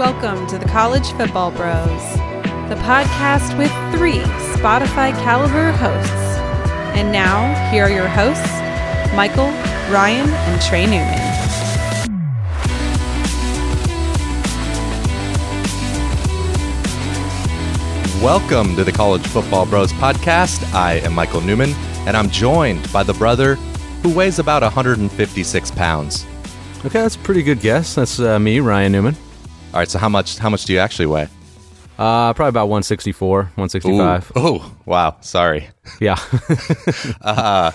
welcome to the College Football Bros, the podcast with three Spotify caliber hosts. And now, here are your hosts, Michael, Ryan, and Trey Newman. Welcome to the College Football Bros podcast. I am Michael Newman, and I'm joined by the brother who weighs about 156 pounds. Okay, that's a pretty good guess. That's uh, me, Ryan Newman. All right, so how much how much do you actually weigh? Uh, probably about 164, 165. Oh, wow. Sorry. Yeah. Uh,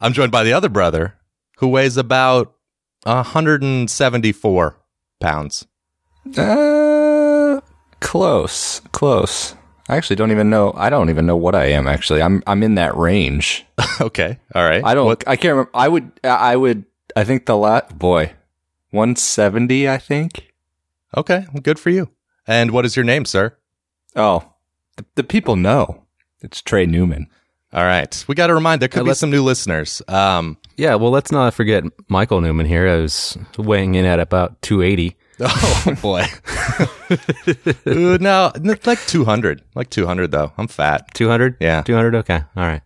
I'm joined by the other brother who weighs about 174 pounds. Uh, close, close. I actually don't even know. I don't even know what I am. Actually, I'm I'm in that range. okay. All right. I don't. What- I can't remember. I would. I would. I think the last boy, 170. I think. Okay. well, Good for you. And what is your name, sir? Oh, the, the people know. It's Trey Newman. All right. We got to remind there could be some new listeners. Um, yeah, well, let's not forget Michael Newman here. I was weighing in at about 280. Oh boy. Uh, no, like 200. Like 200 though. I'm fat. 200? Yeah. 200? Okay. All right.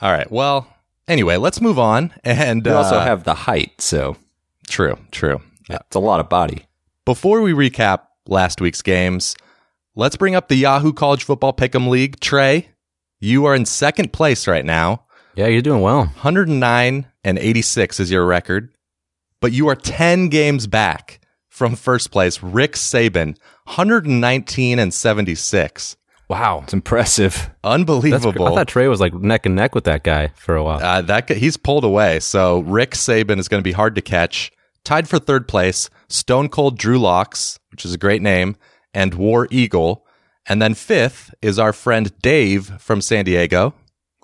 All right. Well, anyway, let's move on. And You also uh, have the height, so true, true. Yeah, it's a lot of body. Before we recap last week's games, let's bring up the Yahoo College Football Pick'em League. Trey, you are in second place right now. Yeah, you're doing well. 109 and 86 is your record, but you are 10 games back from first place. Rick Saban, 119 and 76. Wow. It's impressive. That's, Unbelievable. I thought Trey was like neck and neck with that guy for a while. Uh, that he's pulled away. So Rick Saban is going to be hard to catch. Tied for third place, Stone Cold Drew Locks, which is a great name, and War Eagle. And then fifth is our friend Dave from San Diego.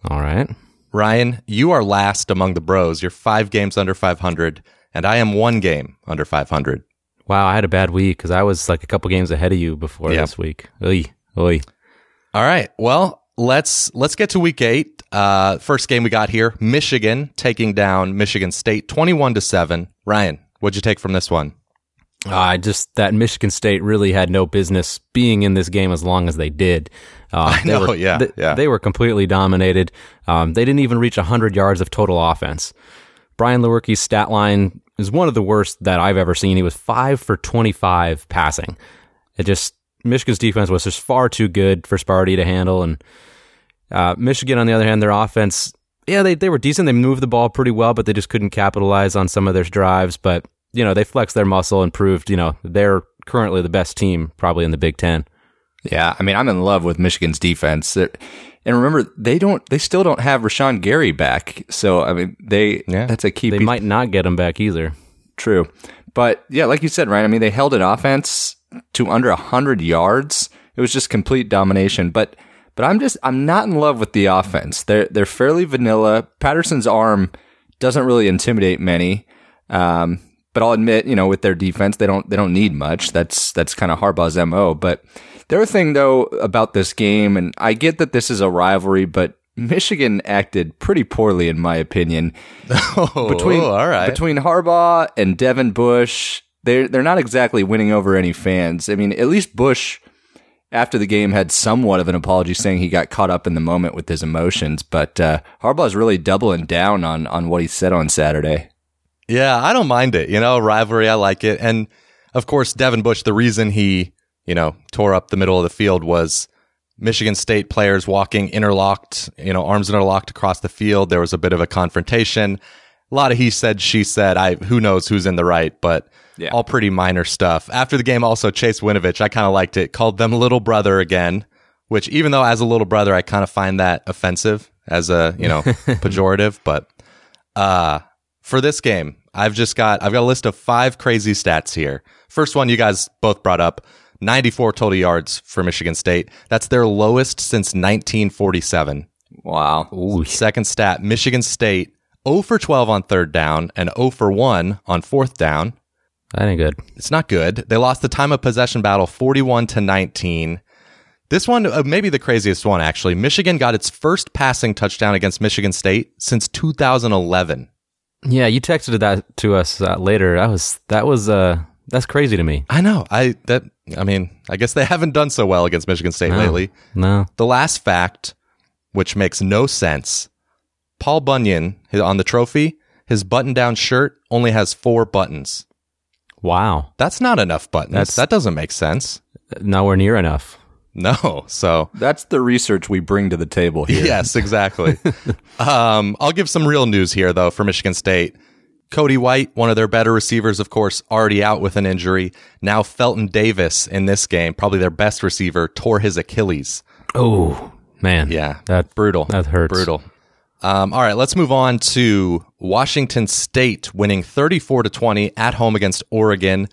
All right. Ryan, you are last among the bros. You're five games under 500, and I am one game under 500. Wow, I had a bad week because I was like a couple games ahead of you before Yeah. this week. Oy, oy. All right. Well, let's let's get to week eight. Uh, first game we got here: Michigan taking down Michigan State, twenty-one to seven. Ryan, what'd you take from this one? Uh, I just that Michigan State really had no business being in this game as long as they did. Uh, I they know, were, yeah, they, yeah. They were completely dominated. Um, they didn't even reach 100 yards of total offense. Brian Lewerke's stat line is one of the worst that I've ever seen. He was five for 25 passing. It just Michigan's defense was just far too good for Sparty to handle, and uh, Michigan, on the other hand, their offense, yeah, they, they were decent. They moved the ball pretty well, but they just couldn't capitalize on some of their drives. But, you know, they flexed their muscle and proved, you know, they're currently the best team probably in the Big Ten. Yeah, I mean, I'm in love with Michigan's defense. They're- And remember, they don't, they still don't have Rashan Gary back. So, I mean, they, Yeah. that's a key They piece. might not get him back either. True. But yeah, like you said, Ryan. I mean, they held an offense to under 100 yards. It was just complete domination. But, but I'm just, I'm not in love with the offense. They're, they're fairly vanilla. Patterson's arm doesn't really intimidate many. Um, but I'll admit, you know, with their defense, they don't, they don't need much. That's, that's kind of Harbaugh's MO. But the other thing though about this game, and I get that this is a rivalry, but Michigan acted pretty poorly in my opinion Oh, between all right. between Harbaugh and Devin Bush, they're they're not exactly winning over any fans. I mean, at least Bush after the game had somewhat of an apology, saying he got caught up in the moment with his emotions. But uh, Harbaugh's really doubling down on on what he said on Saturday. Yeah, I don't mind it. You know, rivalry, I like it. And of course, Devin Bush, the reason he, you know, tore up the middle of the field was Michigan State players walking interlocked, you know, arms interlocked across the field. There was a bit of a confrontation. A lot of he said, she said. I who knows who's in the right, but Yeah. all pretty minor stuff. After the game, also Chase Winovich, I kind of liked it. Called them little brother again, which even though as a little brother, I kind of find that offensive as a you know pejorative. But uh, for this game, I've just got I've got a list of five crazy stats here. First one you guys both brought up. 94 total yards for Michigan State. That's their lowest since 1947. Wow. Second stat, Michigan State 0 for 12 on third down and 0 for 1 on fourth down. That ain't good. It's not good. They lost the time of possession battle 41 to 19. This one, uh, maybe the craziest one actually. Michigan got its first passing touchdown against Michigan State since 2011. Yeah, you texted that to us uh, later. That was that was uh That's crazy to me. I know. I that I mean, I guess they haven't done so well against Michigan State No. lately. No. The last fact, which makes no sense, Paul Bunyan on the trophy, his button-down shirt only has four buttons. Wow. That's not enough buttons. That's- that doesn't make sense. Nowhere near enough. No. So That's the research we bring to the table here. Yes, exactly. um, I'll give some real news here, though, for Michigan State. Cody White, one of their better receivers, of course, already out with an injury. Now Felton Davis in this game, probably their best receiver, tore his Achilles. Oh, man. Yeah, That brutal. that hurts. Brutal. Um, all right, let's move on to Washington State winning 34 to 20 at home against Oregon.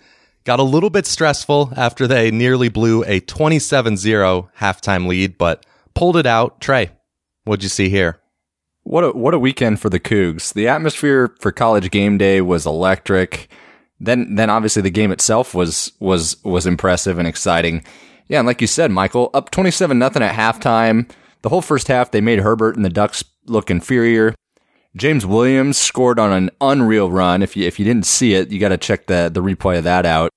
Got a little bit stressful after they nearly blew a 27-0 halftime lead, but pulled it out. Trey, what'd you see here? What a what a weekend for the Cougs. The atmosphere for college game day was electric. Then then obviously the game itself was was was impressive and exciting. Yeah, and like you said, Michael, up twenty seven nothing at halftime. The whole first half they made Herbert and the Ducks look inferior. James Williams scored on an unreal run. If you if you didn't see it, you got to check the the replay of that out.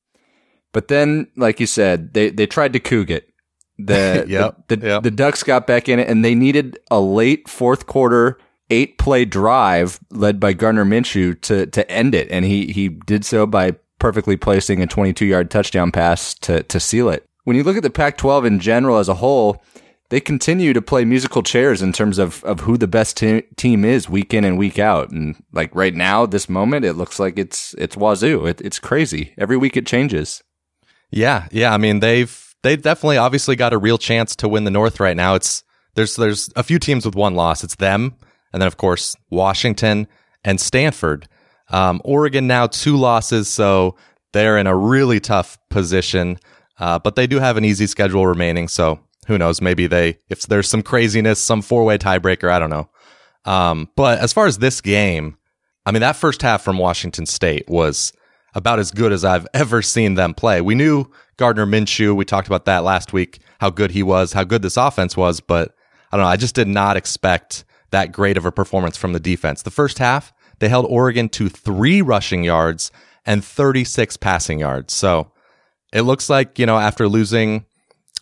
But then, like you said, they they tried to coog it. The Yep, the, the, yep. the Ducks got back in it, and they needed a late fourth quarter eight play drive led by Gardner Minshew to to end it, and he he did so by perfectly placing a 22 yard touchdown pass to to seal it. When you look at the Pac-12 in general as a whole, they continue to play musical chairs in terms of of who the best te- team is week in and week out. And like right now, this moment, it looks like it's it's Wazoo. It, it's crazy. Every week it changes. Yeah, yeah. I mean, they've they've definitely obviously got a real chance to win the North right now. It's there's there's a few teams with one loss. It's them, and then of course Washington and Stanford. Um, Oregon now two losses, so they're in a really tough position. Uh, but they do have an easy schedule remaining, so who knows? Maybe they if there's some craziness, some four way tiebreaker. I don't know. Um, but as far as this game, I mean, that first half from Washington State was about as good as I've ever seen them play. We knew Gardner Minshew. We talked about that last week, how good he was, how good this offense was, but I don't know. I just did not expect that great of a performance from the defense. The first half, they held Oregon to three rushing yards and 36 passing yards. So it looks like, you know, after losing,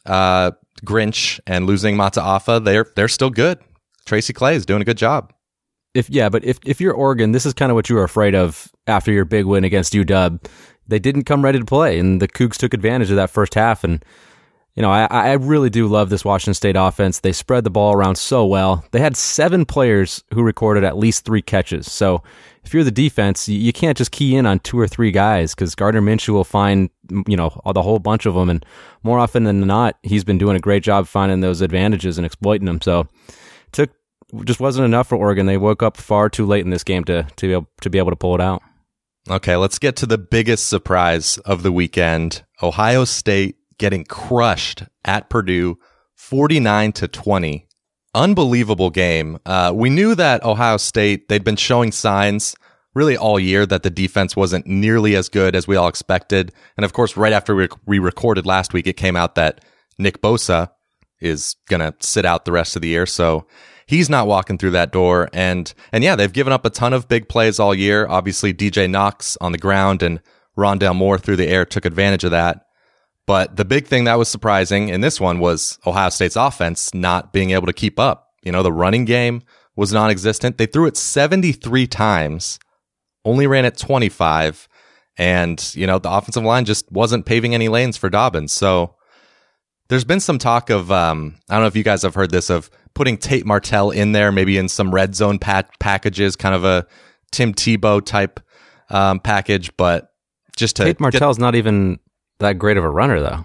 uh, Grinch and losing Mataafa, they're, they're still good. Tracy Claeys is doing a good job. If yeah, but if if you're Oregon, this is kind of what you were afraid of after your big win against UW. They didn't come ready to play, and the Cougs took advantage of that first half. And you know, I, I really do love this Washington State offense. They spread the ball around so well. They had seven players who recorded at least three catches. So if you're the defense, you, you can't just key in on two or three guys because Gardner Minshew will find you know the whole bunch of them, and more often than not, he's been doing a great job finding those advantages and exploiting them. So took just wasn't enough for Oregon. They woke up far too late in this game to to be able, to be able to pull it out. Okay, let's get to the biggest surprise of the weekend. Ohio State getting crushed at Purdue 49 to 20. Unbelievable game. Uh, we knew that Ohio State, they'd been showing signs really all year that the defense wasn't nearly as good as we all expected. And of course, right after we, we recorded last week, it came out that Nick Bosa is going to sit out the rest of the year. So he's not walking through that door. And, and yeah, they've given up a ton of big plays all year. Obviously, DJ Knox on the ground and Rondale Moore through the air took advantage of that. But the big thing that was surprising in this one was Ohio State's offense not being able to keep up. You know, the running game was non existent. They threw it 73 times, only ran it 25. And, you know, the offensive line just wasn't paving any lanes for Dobbins. So there's been some talk of, um, I don't know if you guys have heard this, of putting Tate Martell in there, maybe in some red zone pat- packages, kind of a Tim Tebow type um, package, but just to Tate get- Martell's not even that great of a runner though,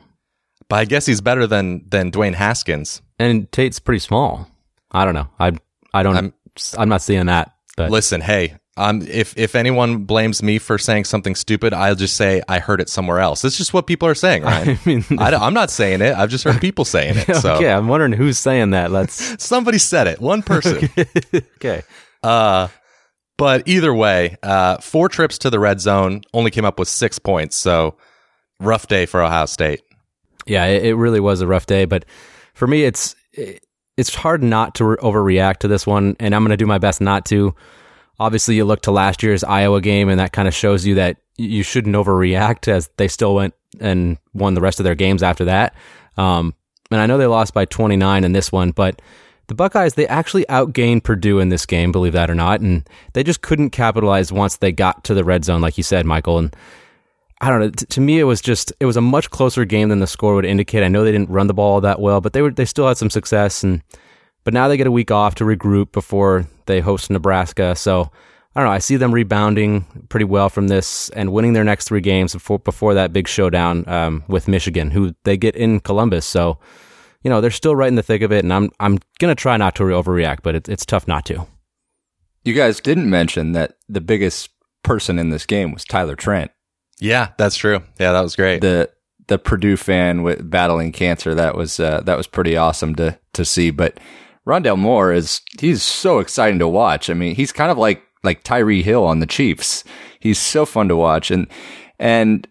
but I guess he's better than than Dwayne Haskins. and Tate's pretty small. I don't know. I I don't. I'm- I'm, not seeing that. But Listen, hey, um, if if anyone blames me for saying something stupid, I'll just say I heard it somewhere else. It's just what people are saying, right? I mean, I, am not saying it. I've just heard people saying it. So okay. I'm wondering who's saying that. Let's somebody said it. One person. okay. Uh, but either way, uh, four trips to the red zone only came up with six points. So rough day for Ohio State. Yeah, it, it really was a rough day, but for me, it's it's hard not to re- overreact to this one, and I'm going to do my best not to. Obviously, you look to last year's Iowa game, and that kind of shows you that you shouldn't overreact as they still went and won the rest of their games after that. Um, and I know they lost by 29 in this one, but the Buckeyes, they actually outgained Purdue in this game, believe that or not. And they just couldn't capitalize once they got to the red zone, like you said, Michael. And I don't know. T- to me, it was just, it was a much closer game than the score would indicate. I know they didn't run the ball that well, but they were, they still had some success. And, but now they get a week off to regroup before they host Nebraska. So, I don't know. I see them rebounding pretty well from this and winning their next three games before, before that big showdown um, with Michigan, who they get in Columbus. So, you know, they're still right in the thick of it, and I'm I'm gonna try not to overreact, but it's it's tough not to. You guys didn't mention that the biggest person in this game was Tyler Trent. Yeah, that's true. Yeah, that was great. The the Purdue fan with battling cancer that was uh, that was pretty awesome to to see. But Rondale Moore is he's so exciting to watch. I mean, he's kind of like like Tyreek Hill on the Chiefs. He's so fun to watch, and and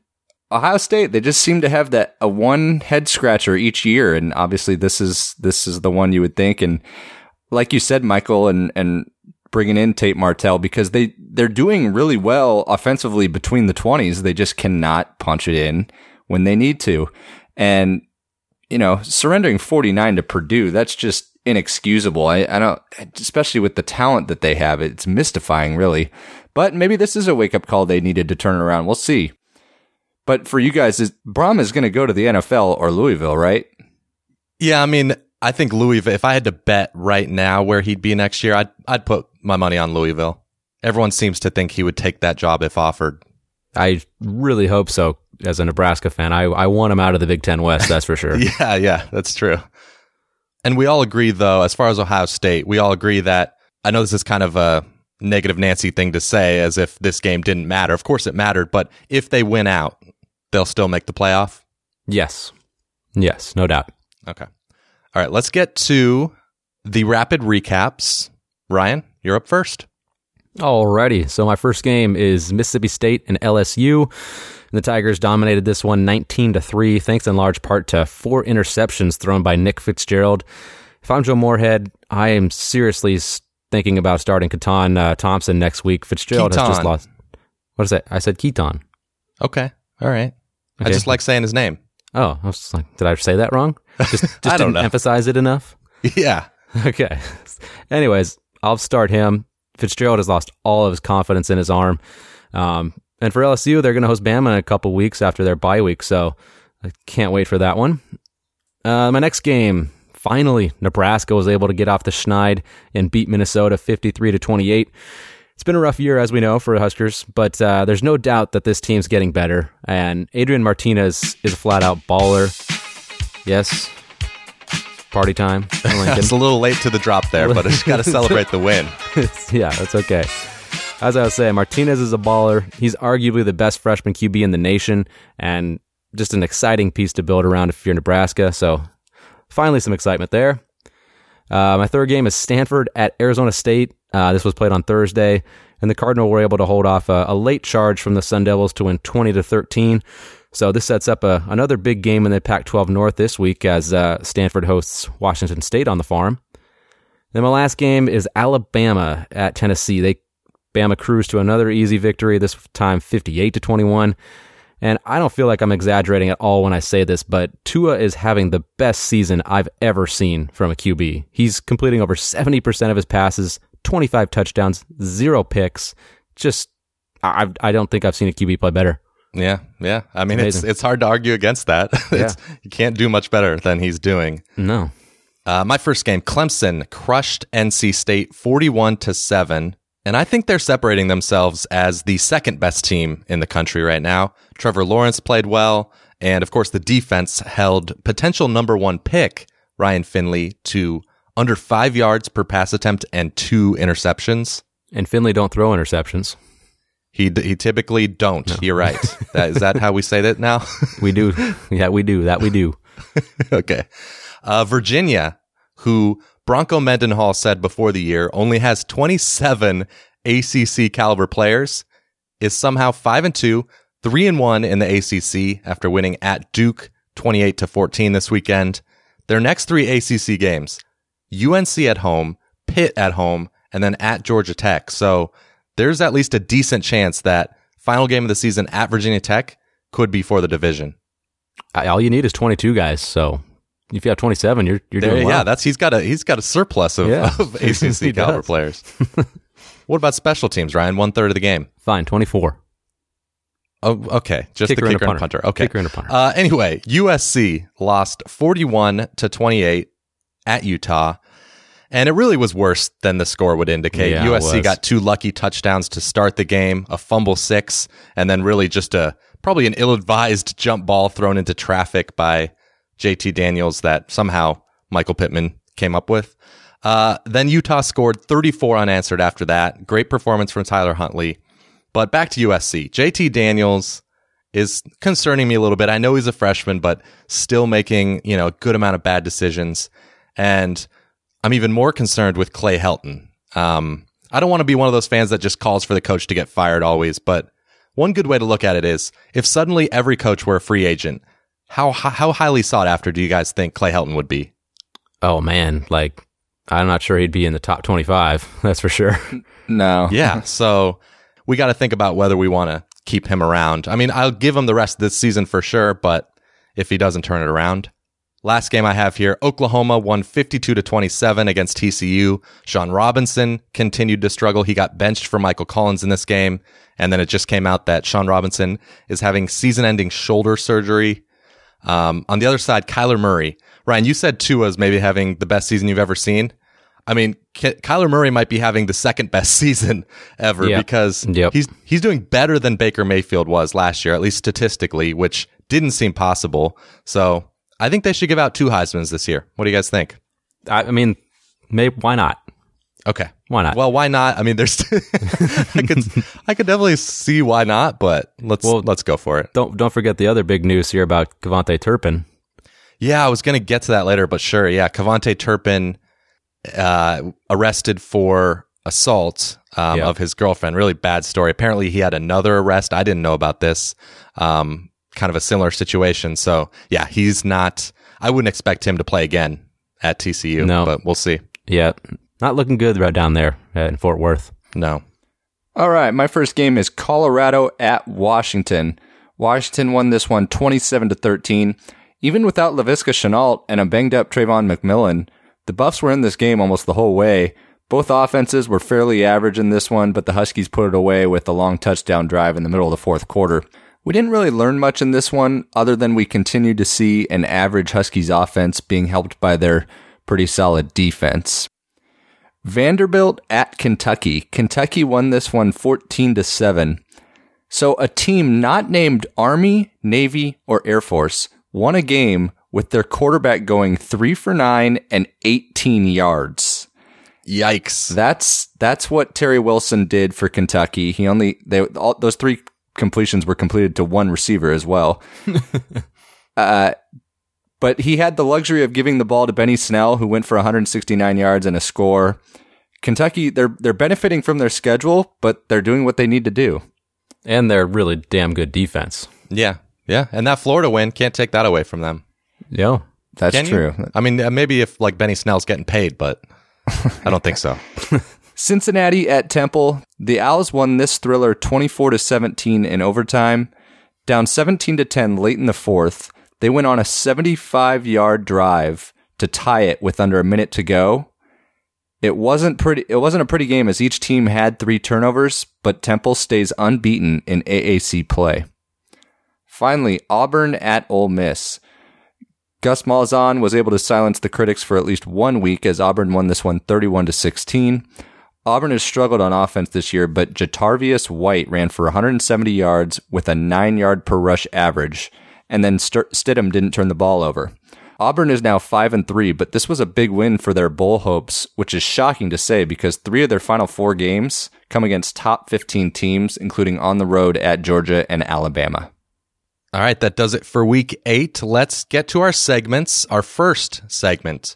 Ohio State they just seem to have that a one head scratcher each year, and obviously this is this is the one you would think. And like you said, Michael, and and bringing in Tate Martell because they they're doing really well offensively between the twenties. They just cannot punch it in when they need to, and you know surrendering forty nine to Purdue that's just inexcusable. I, I don't, especially with the talent that they have, it's mystifying, really. But maybe this is a wake up call they needed to turn around. We'll see. But for you guys, is Brohm is going to go to the NFL or Louisville, right? Yeah, I mean, I think Louisville. If I had to bet right now where he'd be next year, I'd I'd put my money on Louisville. Everyone seems to think he would take that job if offered. I really hope so. As a Nebraska fan, I I want him out of the Big Ten West. That's for sure. yeah, yeah, that's true. And we all agree, though, as far as Ohio State, we all agree that I know this is kind of a negative Nancy thing to say as if this game didn't matter. Of course it mattered, but if they win out, they'll still make the playoff? Yes. Yes, no doubt. Okay. All right, let's get to the rapid recaps. Ryan, you're up first. Alrighty. So my first game is Mississippi State and LSU. The Tigers dominated this one 19 to 3, thanks in large part to four interceptions thrown by Nick Fitzgerald. If I'm Joe Moorhead, I am seriously thinking about starting Keytaon uh, Thompson next week. Fitzgerald Keaton. has just lost. What is it? I said Keaton. Okay. All right. Okay. I just like saying his name. Oh, I was just like, did I say that wrong? Just, just I don't didn't know. emphasize it enough. Yeah. Okay. Anyways, I'll start him. Fitzgerald has lost all of his confidence in his arm. Um, and for LSU, they're going to host Bama in a couple weeks after their bye week. So I can't wait for that one. Uh, my next game, finally, Nebraska was able to get off the schneid and beat Minnesota 53 to 28. It's been a rough year, as we know, for Huskers, but uh, there's no doubt that this team's getting better. And Adrian Martinez is a flat out baller. Yes. Party time. It's a little late to the drop there, but I just got to celebrate the win. yeah, that's okay. As I was saying, Martinez is a baller. He's arguably the best freshman QB in the nation and just an exciting piece to build around if you're Nebraska. So finally, some excitement there. Uh, my third game is Stanford at Arizona State. Uh, this was played on Thursday, and the Cardinal were able to hold off a, a late charge from the Sun Devils to win 20 to 13. So this sets up a, another big game in the Pac-12 North this week as uh, Stanford hosts Washington State on the farm. Then my last game is Alabama at Tennessee. They Bama cruised to another easy victory, this time 58 to 21. And I don't feel like I'm exaggerating at all when I say this, but Tua is having the best season I've ever seen from a QB. He's completing over 70% of his passes, 25 touchdowns, zero picks. Just, I, I don't think I've seen a QB play better. Yeah, yeah. I mean, it's it's hard to argue against that. It's- you can't do much better than he's doing. No. Uh, my first game, Clemson crushed NC State 41 to 7. And I think they're separating themselves as the second best team in the country right now. Trevor Lawrence played well. And of course, the defense held potential number one pick, Ryan Finley, to under five yards per pass attempt and two interceptions. And Finley don't throw interceptions. He, he typically don't. You're right. That, is that how we say that now? We do. yeah, we do. That we do. okay. Uh, Virginia, who Bronco Mendenhall said before the year only has 27 ACC caliber players, is somehow 5 and 2, 3 and 1 in the ACC after winning at Duke 28 to 14 this weekend. Their next three ACC games, UNC at home, Pitt at home, and then at Georgia Tech. So there's at least a decent chance that final game of the season at Virginia Tech could be for the division. All you need is 22 guys. So if you have 27, you're you're There, doing well. yeah, that's he's got a he's got a surplus of, Yeah. of ACC caliber does. players. what about special teams, Ryan? One third of the game. fine. 24. Oh, okay, just Kicker the and kicker and punter. punter. Okay, Kicker and punter. Uh, anyway, USC lost forty-one to twenty-eight at Utah, and it really was worse than the score would indicate. Yeah, USC got two lucky touchdowns to start the game, a fumble six, and then really just a probably an ill-advised jump ball thrown into traffic by JT Daniels that somehow Michael Pittman came up with. Uh, then Utah scored 34 unanswered after that. Great performance from Tyler Huntley. But back to USC. JT Daniels is concerning me a little bit. I know he's a freshman, but still making, you know, a good amount of bad decisions. And I'm even more concerned with Clay Helton. Um, I don't want to be one of those fans that just calls for the coach to get fired always, but one good way to look at it is if suddenly every coach were a free agent, how how highly sought after do you guys think Clay Helton would be? Oh man, like I'm not sure he'd be in the top 25. That's for sure. No. Yeah. So we got to think about whether we want to keep him around. I mean, I'll give him the rest of this season for sure, but if he doesn't turn it around. Last game I have here, Oklahoma won 52 to 27 against TCU. Shawn Robinson continued to struggle. He got benched for Michael Collins in this game. And then it just came out that Shawn Robinson is having season ending shoulder surgery. Um, on the other side, Kyler Murray. Ryan, you said Tua's maybe having the best season you've ever seen. I mean, Ky- Kyler Murray might be having the second best season ever Yeah. because Yep. he's he's doing better than Baker Mayfield was last year, at least statistically, which didn't seem possible. So I think they should give out two Heisman's this year. What do you guys think? I, I mean, maybe why not? Okay. Why not? Well, why not? I mean, there's I could I could definitely see why not, but let's Well- let's go for it. don't don't forget the other big news here about KaVontae Turpin. Yeah, I was going to get to that later, but sure. Yeah, KaVontae Turpin uh, arrested for assault um, Yeah. of his girlfriend. Really bad story. Apparently, he had another arrest. I didn't know about this. Um, kind of a similar situation. So, yeah, he's not. I wouldn't expect him to play again at TCU. No. but we'll see. Yeah, not looking good right down there in Fort Worth. No. All right, my first game is Colorado at Washington. Washington won this one 27 to 13. Even without Laviska Shenault and a banged up Travon McMillian, the Buffs were in this game almost the whole way. Both offenses were fairly average in this one, but the Huskies put it away with a long touchdown drive in the middle of the fourth quarter. We didn't really learn much in this one, other than we continued to see an average Huskies offense being helped by their pretty solid defense. Vanderbilt at Kentucky. Kentucky won this one 14 to 7. So a team not named Army, Navy, or Air Force won a game with their quarterback going 3 for 9 and 18 yards. Yikes. That's that's what Terry Wilson did for Kentucky. He only they all, those three completions were completed to one receiver as well. uh, but he had the luxury of giving the ball to Benny Snell, who went for 169 yards and a score. Kentucky, they're they're benefiting from their schedule, but they're doing what they need to do. And they're really damn good defense. Yeah. Yeah. And that Florida win can't take that away from them. Yeah. That's Can you? true. I mean, uh, maybe if like Benny Snell's getting paid, but I don't think so. Cincinnati at Temple. The Owls won this thriller 24 to 17 in overtime. Down 17 to 10 late in the fourth, they went on a 75-yard drive to tie it with under a minute to go. It wasn't pretty it wasn't a pretty game as each team had 3 turnovers, but Temple stays unbeaten in AAC play. Finally, Auburn at Ole Miss. Gus Malzahn was able to silence the critics for at least one week as Auburn won this one 31 to 16. Auburn has struggled on offense this year, but Jatarvius White ran for 170 yards with a 9 yard per rush average, and then St- Stidham didn't turn the ball over. Auburn is now 5 and 3, but this was a big win for their bowl hopes, which is shocking to say because 3 of their final 4 games come against top 15 teams including on the road at Georgia and Alabama. All right, that does it for week eight. Let's get to our segments. Our first segment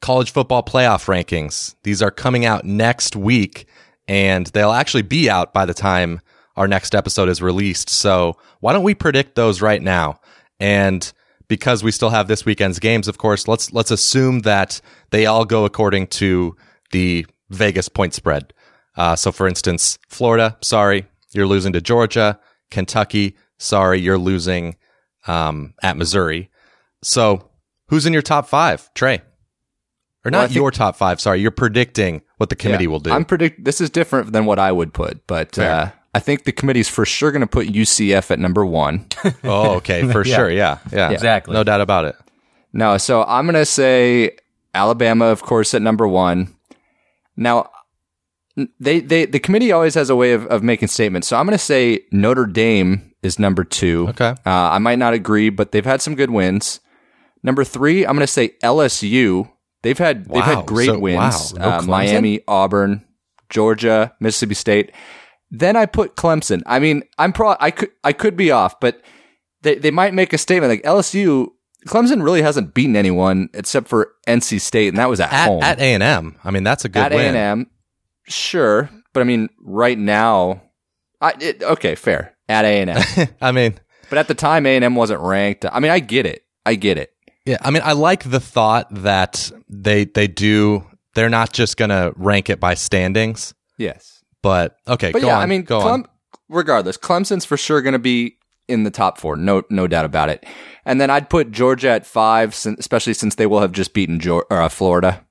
college football playoff rankings. These are coming out next week, and they'll actually be out by the time our next episode is released. So, why don't we predict those right now? And because we still have this weekend's games, of course, let's let's assume that they all go according to the Vegas point spread. Uh, so, for instance, Florida, sorry, you're losing to Georgia. Kentucky, sorry, you're losing um, at Missouri. So, who's in your top five, Trey? Or Well, not think- your top five, sorry. You're predicting what the committee Yeah, will do. I'm predict. This is different than what I would put, but uh, I think the committee's for sure going to put UCF at number one. oh, okay, for sure. Yeah, yeah. Exactly. No doubt about it. No, so I'm going to say Alabama, of course, at number one. Now, they, they the committee always has a way of, of making statements. So I'm going to say Notre Dame is number two. Okay. Uh, I might not agree, but they've had some good wins. Number three, I'm going to say LSU. They've had they've had great So- wins. wow. No Uh, Miami, Auburn, Georgia, Mississippi State. Then I put Clemson. I mean, I'm pro. I could I could be off, but they they might make a statement like LSU. Clemson really hasn't beaten anyone except for NC State, and that was at, At home at A and M. I mean, that's a good at A and M. Sure, but I mean, right now, I it, okay, fair at A and M. I mean, But at the time, A and M wasn't ranked. I mean, I get it. I get it. yeah. I mean, I like the thought that they they do. They're not just gonna rank it by standings, Yes, but okay. but go yeah, on, I mean, go Clem- on. regardless, Clemson's for sure going to be in the top four. No, no doubt about it. And then I'd put Georgia at five, especially since they will have just beaten or, uh, Florida.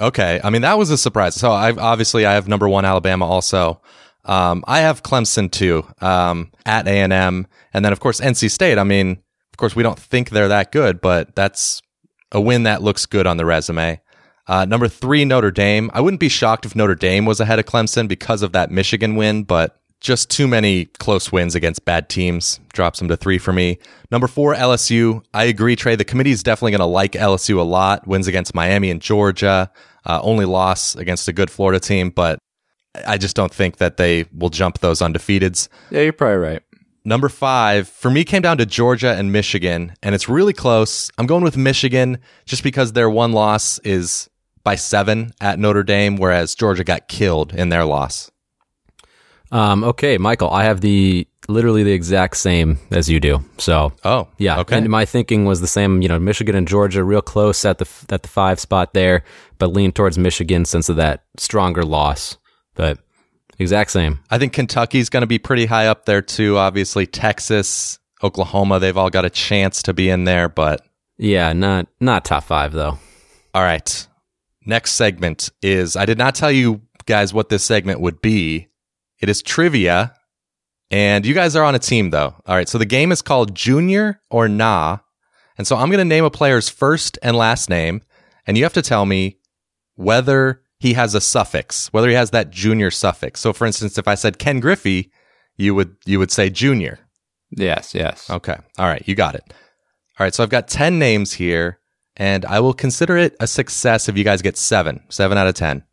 Okay, I mean that was a surprise. So I obviously I have number one Alabama also. Um, I have Clemson too um, at A and M, and then of course NC State. I mean, of course we don't think they're that good, but that's a win that looks good on the resume. Uh, number three Notre Dame. I wouldn't be shocked if Notre Dame was ahead of Clemson because of that Michigan win, but just too many close wins against bad teams drops them to three for me. Number four, LSU. I agree, Trey. The committee is definitely going to like LSU a lot. Wins against Miami and Georgia. Uh, only loss against a good Florida team, but I just don't think that they will jump those undefeateds. Yeah, you're probably right. Number five, for me, came down to Georgia and Michigan, and it's really close. I'm going with Michigan just because their one loss is by seven at Notre Dame, whereas Georgia got killed in their loss. Um, okay, Michael, I have the literally the exact same as you do. So Oh, yeah, Okay. And my thinking was the same. You know, Michigan and Georgia real close at the at the five spot there, but lean towards Michigan since of that stronger loss. But exact same. I think Kentucky's going to be pretty high up there too. Obviously, Texas, Oklahoma, they've all got a chance to be in there. But Yeah, not not top five though. all right, next segment is I did not tell you guys what this segment would be. It is trivia, and you guys are on a team though. All right, so the game is called Junior or Nah, and so I'm going to name a player's first and last name, and you have to tell me whether he has a suffix, whether he has that junior suffix. So, for instance, if I said Ken Griffey, you would you would say junior. Yes, yes. Okay. All right. You got it. All right. So I've got 10 names here, and I will consider it a success if you guys get seven, seven out of 10.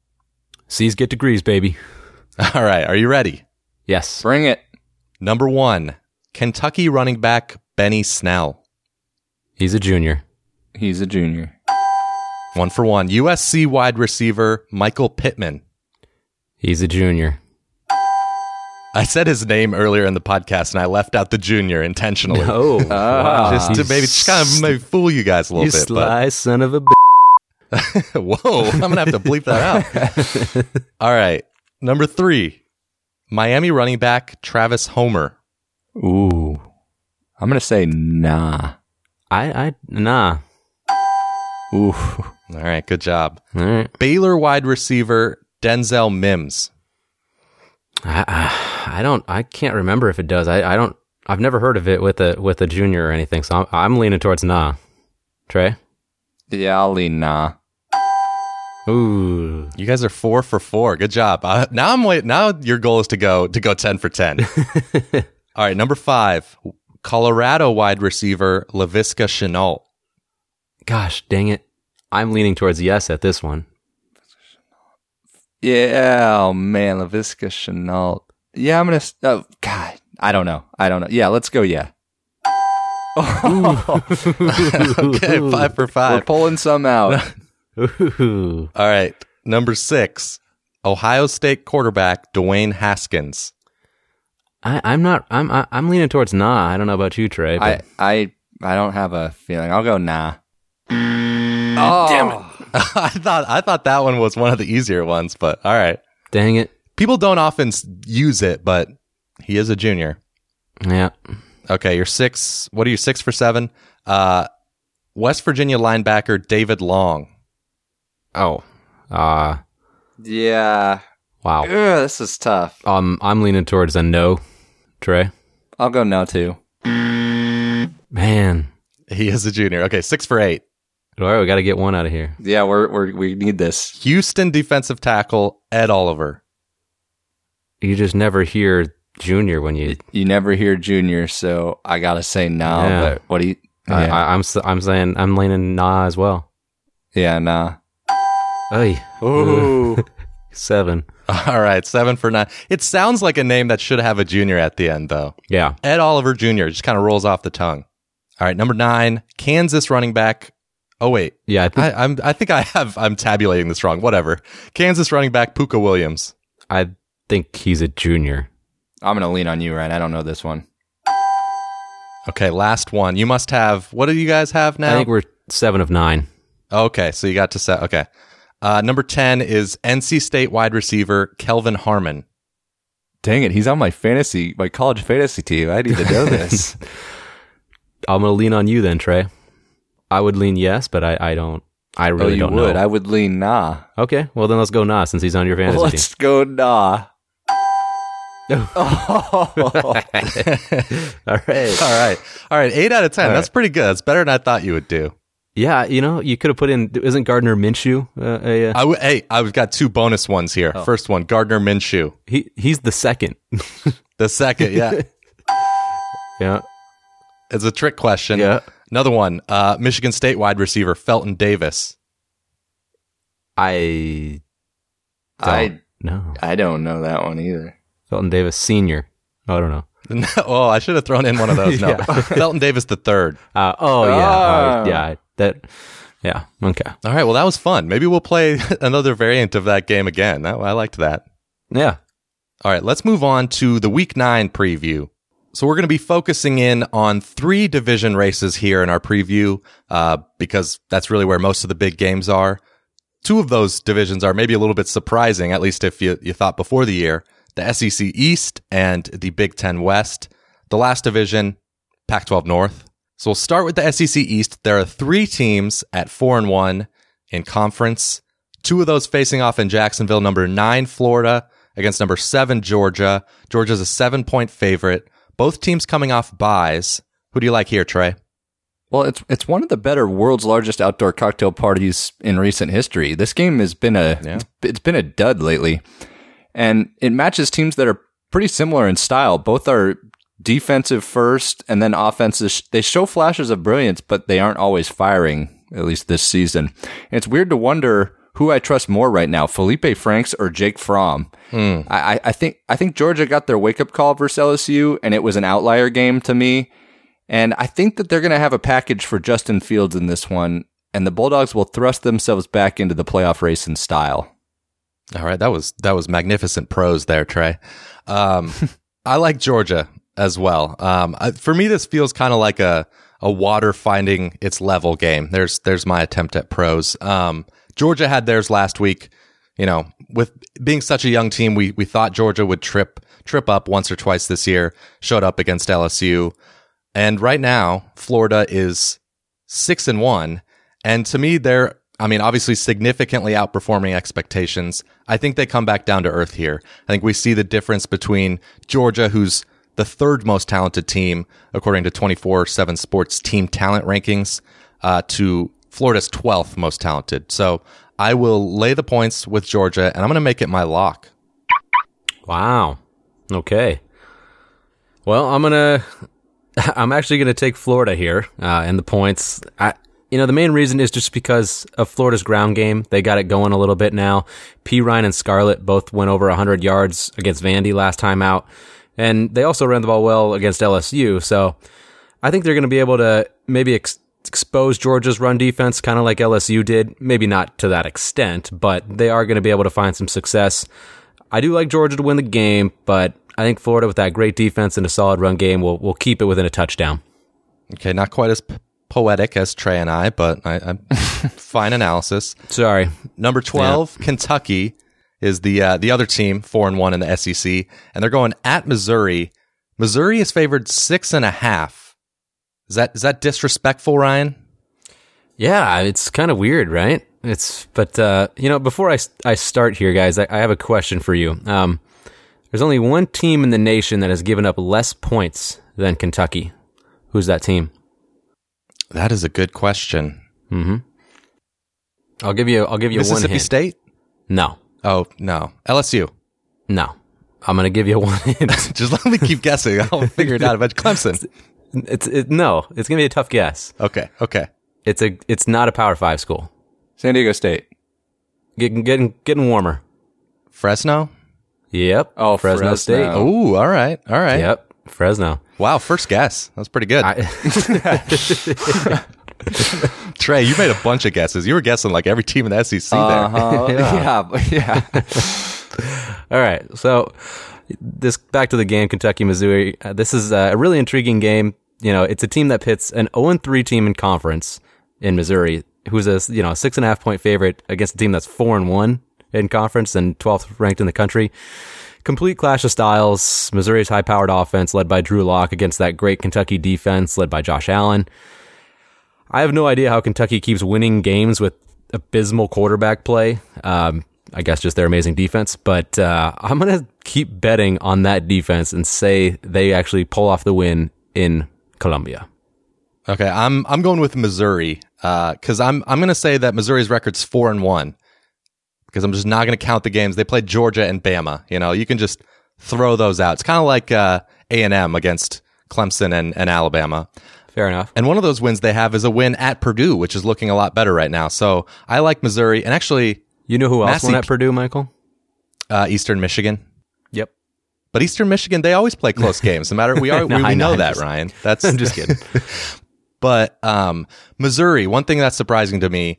C's get degrees, baby. All right. Are you ready? Yes. Bring it. Number one Kentucky running back Benny Snell. He's a junior. He's a junior. One for one. USC wide receiver Michael Pittman. He's a junior. I said his name earlier in the podcast, and I left out the junior intentionally. Oh, wow. Just to maybe just kind of maybe fool you guys a little you bit. sly son of a. B- But, whoa, I'm gonna have to bleep that out. All right, number three, Miami running back Travis Homer. Ooh. I'm going to say nah. I I nah. Ooh. All right, good job. All right. Baylor wide receiver Denzel Mims. I, I I don't I can't remember if it does. I, I don't I've never heard of it with a with a junior or anything. So I'm, I'm leaning towards nah. Trey. Yeah, I'll lean nah. Ooh. You guys are four for four. Good job. Uh, now I'm wait. Now your goal is to go to go ten for ten. All right, number five, Colorado wide receiver Laviska Shenault. Gosh, dang it. I'm leaning towards yes at this one. Yeah, oh man, Laviska Shenault. Yeah, I'm gonna. Oh God, I don't know. I don't know. Yeah, let's go. Yeah, Okay, five for five. we're five. pulling some out. All right, number six, Ohio State quarterback Dwayne Haskins. I, I'm not I'm I, I'm leaning towards nah. I don't know about you, Trey. But I, I don't have a feeling. I'll go nah. oh, damn it! I thought I thought that one was one of the easier ones, but all right. dang it. People don't often use it, but he is a junior. Yeah. Okay, you're six. What are you six for seven? Uh, West Virginia linebacker David Long. Oh. Uh Yeah. wow. Ugh, this is tough. Um I'm leaning towards a no, Trey. I'll go no too. Man. He is a junior. Okay, six for eight. All right, we got to get one out of here. Yeah, we're, we're we need this. Houston defensive tackle Ed Oliver. You just never hear junior when you. You never hear junior, so I gotta say no. Yeah. But what do you? I, Yeah, I, I'm s- I'm saying I'm leaning nah as well. yeah nah. Hey, Ooh. seven. All right, seven for nine. It sounds like a name that should have a junior at the end, though. Yeah. Ed Oliver Jr. just kind of rolls off the tongue. All right, number nine, Kansas running back. Oh wait, Yeah. I think I, I'm I think I have I'm tabulating this wrong. Whatever. Kansas running back Pooka Williams. I think he's a junior. I'm gonna lean on you, Ryan. I don't know this one. Okay, last one. You must have. What do you guys have now? I think we're seven of nine. okay, so you got to set. Okay, uh, number ten is NC State wide receiver Kelvin Harmon. Dang it, he's on my fantasy, my college fantasy team. I need to know this. I'm gonna lean on you then, Trey. I would lean yes, but I, I don't. I oh, really you don't would. know. I would lean nah. okay, well then let's go nah since he's on your fantasy Let's go nah. Team. All right. All right, all right. Eight out of ten. All That's pretty good. That's better than I thought you would do. Yeah, you know, you could have put in. Isn't Gardner Minshew? Uh, a, uh, I w- hey, I've got two bonus ones here. Oh. First one, Gardner Minshew. he he's the second. The second, yeah, yeah. it's a trick question. Yeah. Another one, uh, Michigan State wide receiver Felton Davis. I I no. I don't know that one either. Felton Davis Senior. Oh, I don't know. Oh, I should have thrown in one of those. No, Yeah. Felton Davis the third. Uh, oh yeah, Ah. Uh, yeah. That. Yeah. Okay. All right, well that was fun. Maybe we'll play another variant of that game again. I, I liked that. Yeah. All right, let's move on to the Week Nine preview. So we're going to be focusing in on three division races here in our preview uh, because that's really where most of the big games are. Two of those divisions are maybe a little bit surprising, at least if you, you thought before the year. The SEC East and the Big Ten West. The last division, Pac 12 North. So we'll start with the SEC East. There are three teams at four and one in conference. Two of those facing off in Jacksonville, number nine, Florida against number seven, Georgia. Georgia's a seven point favorite. Both teams coming off byes. Who do you like here, Trey? Well, it's it's one of the better world's largest outdoor cocktail parties in recent history. This game has been a Yeah. it's, it's been a dud lately, and it matches teams that are pretty similar in style. Both are defensive first, and then offenses. They show flashes of brilliance, but they aren't always firing. At least this season, and it's weird to wonder who I trust more right now: Felipe Franks or Jake Fromm. Hmm. I, I, I think I think Georgia got their wake up call versus LSU, and it was an outlier game to me. And I think that they're going to have a package for Justin Fields in this one, and the Bulldogs will thrust themselves back into the playoff race in style. All right, that was that was magnificent prose there, Trey. Um, I like Georgia as well. Um, I, for me, this feels kind of like a a water finding its level game. There's there's my attempt at prose. Um, Georgia had theirs last week. You know, with being such a young team, we we thought Georgia would trip trip up once or twice this year. Showed up against LSU, and right now Florida is six and one. And to me, they're, I mean, obviously significantly outperforming expectations. I think they come back down to earth here. I think we see the difference between Georgia, who's the third most talented team, according to 24 7 Sports team talent rankings, uh, to Florida's 12th most talented. So I will lay the points with Georgia, and I'm going to make it my lock. Wow. Okay. Well, I'm gonna. I'm actually gonna take Florida here, uh, and the points. I, you know, the main reason is just because of Florida's ground game. They got it going a little bit now. Perine and Scarlett both went over 100 yards against Vandy last time out, and they also ran the ball well against LSU. So, I think they're going to be able to maybe ex- expose Georgia's run defense, kind of like LSU did. Maybe not to that extent, but they are going to be able to find some success. I do like Georgia to win the game, but I think Florida, with that great defense and a solid run game, will will keep it within a touchdown. Okay, not quite as poetic as Trey and I, but I, I'm fine analysis. Sorry. Number 12, Kentucky is the uh, the other team, four and one in the SEC, and they're going at Missouri. Missouri is favored six and a half. Is that is that disrespectful, Ryan? Yeah, it's kind of weird, right? It's but uh, you know, before I I start here, guys, I, I have a question for you. Um, there's only one team in the nation that has given up less points than Kentucky. Who's that team? That is a good question. Mm-hmm. I'll give you. I'll give you one Mississippi hint. State? No, Oh no, LSU. no. I'm gonna give you one hint. Just let me keep guessing. I'll figure it out. About Clemson. it's it, no. It's gonna be a tough guess. Okay, okay. It's a. It's not a Power Five school. San Diego State. Getting getting getting warmer. Fresno. Yep. Oh, Fresno, Fresno. State. Oh, all right, all right. Yep. Fresno. Wow, first guess. That was pretty good. I, Trey, you made a bunch of guesses. You were guessing like every team in the SEC there. Uh-huh. yeah, yeah. All right. So this back to the game, Kentucky, Missouri. Uh, this is uh, a really intriguing game. You know, it's a team that pits an 0 3 team in conference in Missouri, who's a you know six and a half point favorite against a team that's four and one in conference and 12th ranked in the country. Complete clash of styles. Missouri's high powered offense led by Drew Lock against that great Kentucky defense led by Josh Allen. I have no idea how Kentucky keeps winning games with abysmal quarterback play. Um, I guess just their amazing defense, but uh, I'm gonna keep betting on that defense and say they actually pull off the win in Columbia. Okay, I'm I'm going with Missouri because I'm I'm going to say that Missouri's record's four and one because I'm just not going to count the games they played Georgia and Bama. You know, you can just throw those out. It's kind of like uh, A and M against Clemson and, and Alabama. Fair enough. And one of those wins they have is a win at Purdue, which is looking a lot better right now. So I like Missouri and actually You know who else Massey- won at Purdue, Michael? uh, Eastern Michigan. Yep. But Eastern Michigan, they always play close games. No matter we are, No, we, we know, know that, just- Ryan. That's I'm just kidding. But um, Missouri, one thing that's surprising to me,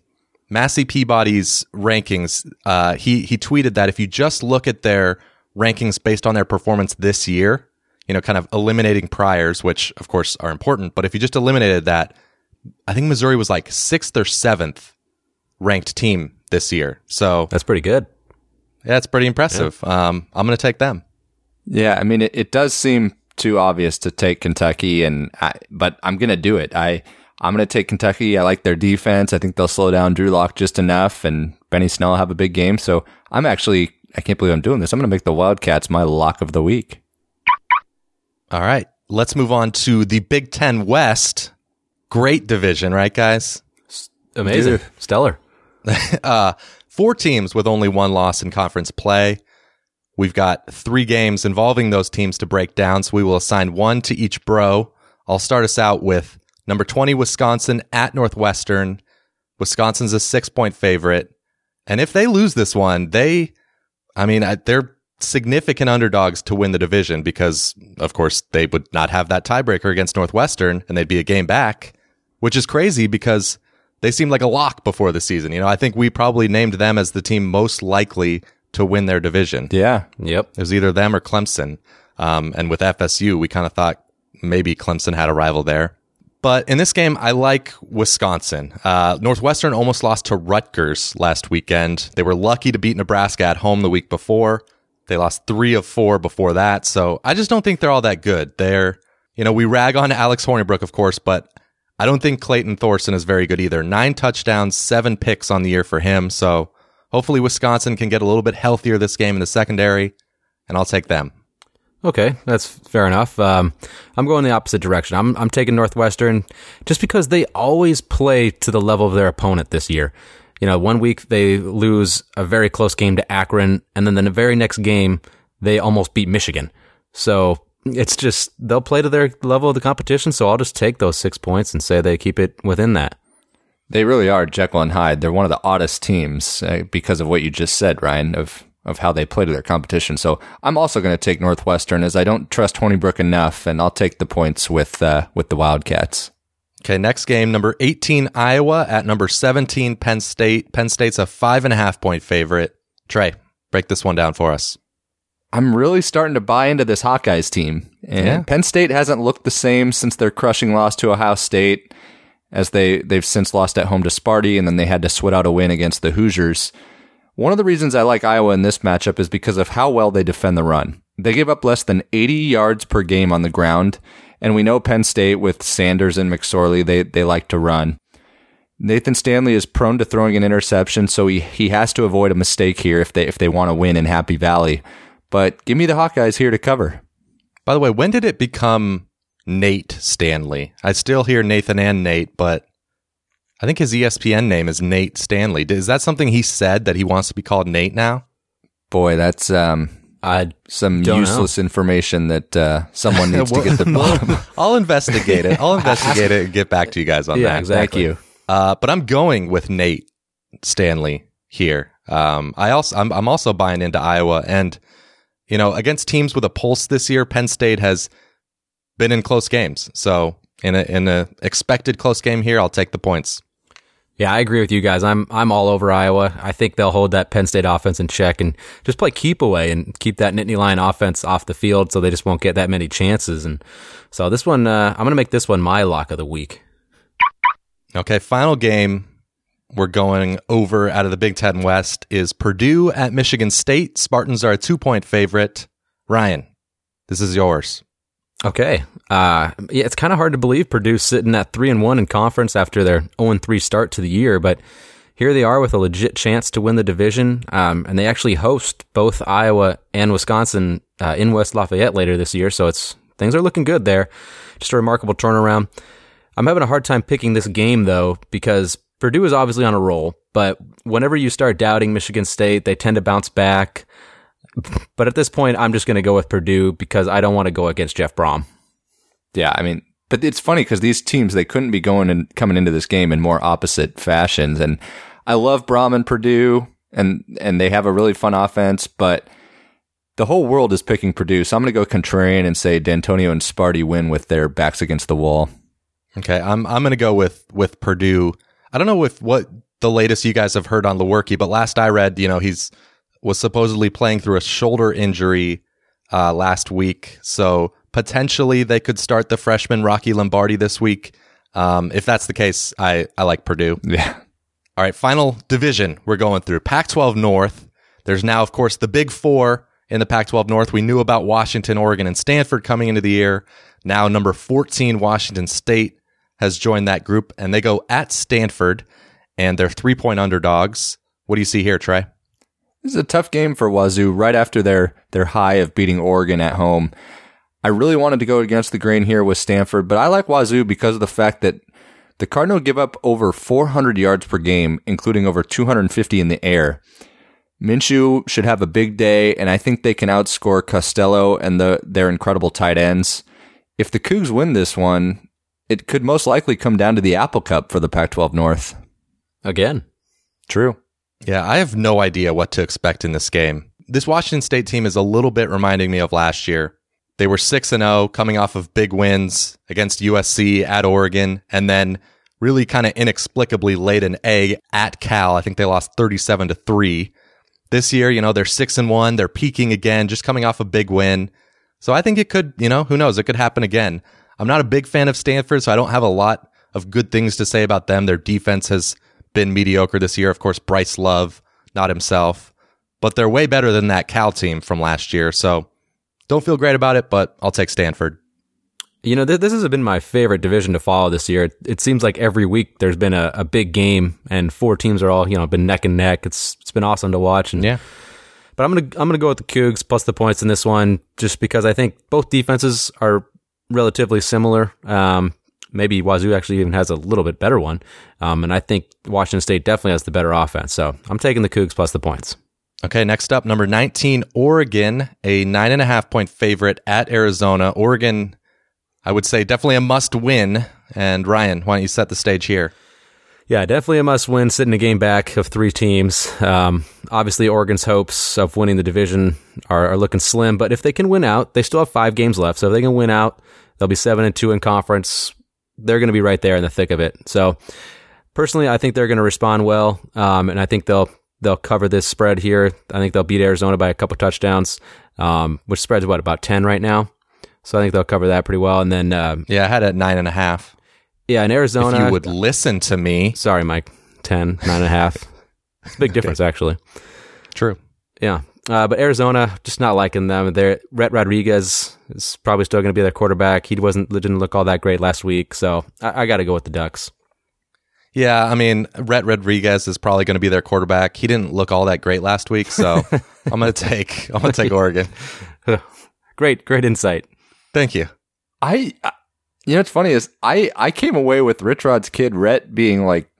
Massey Peabody's rankings, uh, he he tweeted that if you just look at their rankings based on their performance this year, you know, kind of eliminating priors, which of course are important, but if you just eliminated that, I think Missouri was like sixth or seventh ranked team this year. So That's pretty good. yeah, it's pretty impressive. Um, I'm going to take them. Yeah, I mean, it, it does seem too obvious to take Kentucky, and I, but I'm gonna do it. I I'm gonna take Kentucky. I like their defense. I think they'll slow down Drew Lock just enough, and Benny Snell will have a big game. So I'm actually I can't believe I'm doing this. I'm gonna make the Wildcats my lock of the week. All right, let's move on to the Big Ten West. Great division, right, guys? Amazing. Stellar. uh, four teams with only one loss in conference play. We've got three games involving those teams to break down, so we will assign one to each bro. I'll start us out with number 20, Wisconsin at Northwestern. Wisconsin's a six point favorite. And if they lose this one, they, I mean, they're significant underdogs to win the division because, of course, they would not have that tiebreaker against Northwestern and they'd be a game back, which is crazy because they seemed like a lock before the season. You know, I think we probably named them as the team most likely to win their division. Yeah, Yep. It was either them or Clemson. Um, and with FSU, we kind of thought maybe Clemson had a rival there. But in this game, I like Wisconsin. Uh, Northwestern almost lost to Rutgers last weekend. They were lucky to beat Nebraska at home the week before. They lost three of four before that. So I just don't think they're all that good. They're, you know, we rag on Alex Hornibrook, of course, but I don't think Clayton Thorson is very good either. Nine touchdowns, seven picks on the year for him. So hopefully Wisconsin can get a little bit healthier this game in the secondary, and I'll take them. Okay, that's fair enough. Um, I'm going the opposite direction. I'm I'm taking Northwestern just because they always play to the level of their opponent this year. You know, one week they lose a very close game to Akron, and then the very next game they almost beat Michigan. So it's just they'll play to their level of the competition. So I'll just take those six points and say they keep it within that. they really are Jekyll and Hyde. They're one of the oddest teams uh, because of what you just said, Ryan, of of how they play to their competition. So I'm also going to take Northwestern as I don't trust Hornibrook enough, and I'll take the points with uh, with the Wildcats. Okay, next game, number 18, Iowa at number 17, Penn State. Penn State's a five and a half point favorite. Trey, break this one down for us. I'm really starting to buy into this Hawkeyes team. And Yeah. Penn State hasn't looked the same since their crushing loss to Ohio State, as they, they've since lost at home to Sparty, and then they had to sweat out a win against the Hoosiers. One of the reasons I like Iowa in this matchup is because of how well they defend the run. They give up less than 80 yards per game on the ground, and we know Penn State with Sanders and McSorley, they, they like to run. Nathan Stanley is prone to throwing an interception, so he, he has to avoid a mistake here if they if they want to win in Happy Valley. But give me the Hawkeyes here to cover. By the way, when did it become Nate Stanley? I still hear Nathan and Nate, but I think his ESPN name is Nate Stanley. Is that something he said that he wants to be called Nate now? Boy, that's um, I some Don't useless information that uh, someone needs to get the bottom. I'll investigate it. I'll investigate it and get back to you guys on Yeah, that. exactly. Thank you. Uh, but I'm going with Nate Stanley here. Um, I also I'm, I'm also buying into Iowa, and you know against teams with a pulse this year, Penn State has been in close games. So in a in a expected close game here, I'll take the points. Yeah, I agree with you guys. I'm I'm all over Iowa. I think they'll hold that Penn State offense in check and just play keep away and keep that Nittany Lion offense off the field, so they just won't get that many chances. And so this one, uh, I'm going to make this one my lock of the week. Okay, final game we're going over out of the Big Ten West is Purdue at Michigan State. Spartans are a two point favorite. Ryan, this is yours. Okay. Uh, yeah, it's kind of hard to believe Purdue sitting at three and one in conference after their 0 3 start to the year, but here they are with a legit chance to win the division. Um, and they actually host both Iowa and Wisconsin uh, in West Lafayette later this year, so it's things are looking good there. Just a remarkable turnaround. I'm having a hard time picking this game though because Purdue is obviously on a roll, but whenever you start doubting Michigan State, they tend to bounce back. But at this point, I'm just going to go with Purdue because I don't want to go against Jeff Brohm. Yeah, I mean, but it's funny because these teams they couldn't be going and coming into this game in more opposite fashions. And I love Brohm and Purdue, and and they have a really fun offense, but the whole world is picking Purdue. So I'm going to go contrarian and say D'Antonio and Sparty win with their backs against the wall. Okay, I'm I'm gonna go with with Purdue. I don't know if what the latest you guys have heard on Lewerke, but last I read, you know, he's was supposedly playing through a shoulder injury uh, last week, so potentially they could start the freshman Rocky Lombardi this week. Um, if that's the case, I I like Purdue. Yeah, All right, final division we're going through Pac 12 North. There's now, of course, the big four in the Pac 12 North. We knew about Washington, Oregon, and Stanford coming into the year. Now, number 14, Washington State, has joined that group, and they go at Stanford, and they're three point underdogs. What do you see here, Trey? This is a tough game for Wazoo right after their their high of beating Oregon at home. I really wanted to go against the grain here with Stanford, but I like Wazoo because of the fact that the Cardinal give up over 400 yards per game, including over 250 in the air. Minshew should have a big day, and I think they can outscore Costello and the, their incredible tight ends. If the Cougs win this one, it could most likely come down to the Apple Cup for the Pac 12 North. Again. True. Yeah, I have no idea what to expect in this game. This Washington State team is a little bit reminding me of last year. They were 6 and 0 coming off of big wins against USC at Oregon and then really kind of inexplicably laid an egg at Cal. I think they lost 37 to 3. This year, you know, they're 6 and 1, they're peaking again just coming off a big win. So I think it could, you know, who knows, it could happen again. I'm not a big fan of Stanford, so I don't have a lot of good things to say about them. Their defense has been mediocre this year. Of course, Bryce Love, not himself, but they're way better than that Cal team from last year. So don't feel great about it, but I'll take Stanford. You know, th- this has been my favorite division to follow this year. It, it seems like every week there's been a, a big game, and four teams are all you know been neck and neck. It's it's been awesome to watch. And Yeah. but I'm gonna I'm gonna go with the Cougs plus the points in this one, just because I think both defenses are relatively similar. Um, maybe Wazoo actually even has a little bit better one, um, and I think Washington State definitely has the better offense. So I'm taking the Cougs plus the points. Okay, next up, number 19, Oregon, a nine and a half point favorite at Arizona. Oregon, I would say definitely a must win. And Ryan, why don't you set the stage here? Yeah, definitely a must win, sitting a game back of three teams. Um, obviously, Oregon's hopes of winning the division are, are looking slim, but if they can win out, they still have five games left. So if they can win out, they'll be seven and two in conference. They're going to be right there in the thick of it. So personally, I think they're going to respond well, um, and I think they'll they'll cover this spread here. I think they'll beat Arizona by a couple touchdowns, um, which spreads what about ten right now. So I think they'll cover that pretty well. And then um, Yeah, I had at nine and a half. yeah, in Arizona, If you would listen to me, Sorry, Mike. 10, nine and a half. It's a big difference, actually. True. Yeah. Uh, but Arizona, just not liking them. They're, Rhett Rodriguez is probably still going to be their quarterback. He wasn't didn't look all that great last week, so I, I got to go with the Ducks. Yeah, I mean, Rhett Rodriguez is probably going to be their quarterback. He didn't look all that great last week, so I'm going to take I'm going to take Oregon. great, great insight. Thank you. I, I- you know, what's funny is I, I came away with Rich Rod's kid Rhett being like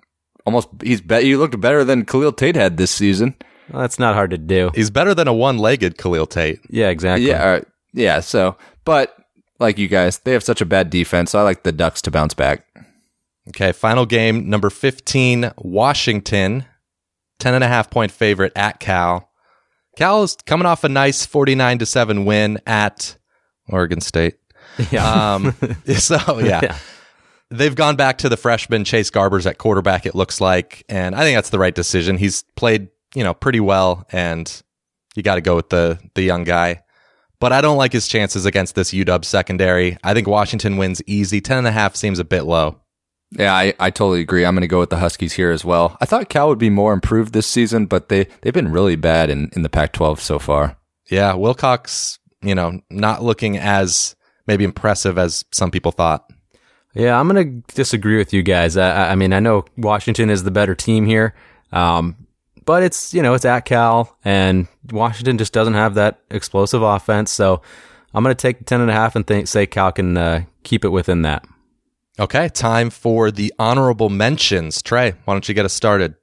almost he's bet he looked better than Khalil Tate had this season. Well, that's not hard to do. He's better than a one-legged Khalil Tate. Yeah, exactly. Yeah, uh, yeah. So, but like you guys, they have such a bad defense. So I like the Ducks to bounce back. Okay, final game number 15, Washington, 10 and a half point favorite at Cal. Cal is coming off a nice 49 to 7 win at Oregon State. Yeah. Um, so yeah. Yeah. They've gone back to the freshman Chase Garbers at quarterback, it looks like. And I think that's the right decision. He's played, you know, pretty well and you got to go with the, the young guy. But I don't like his chances against this UW secondary. I think Washington wins easy. 10 and a half seems a bit low. Yeah, I, I totally agree. I'm going to go with the Huskies here as well. I thought Cal would be more improved this season, but they, they've been really bad in, in the Pac 12 so far. Yeah, Wilcox, you know, not looking as maybe impressive as some people thought. Yeah, I'm going to disagree with you guys. I- I, I mean, I know Washington is the better team here, um, but it's you know it's at Cal, and Washington just doesn't have that explosive offense. So I'm going to take ten and a half and think, say Cal can uh, keep it within that. Okay, time for the honorable mentions. Trey, why don't you get us started?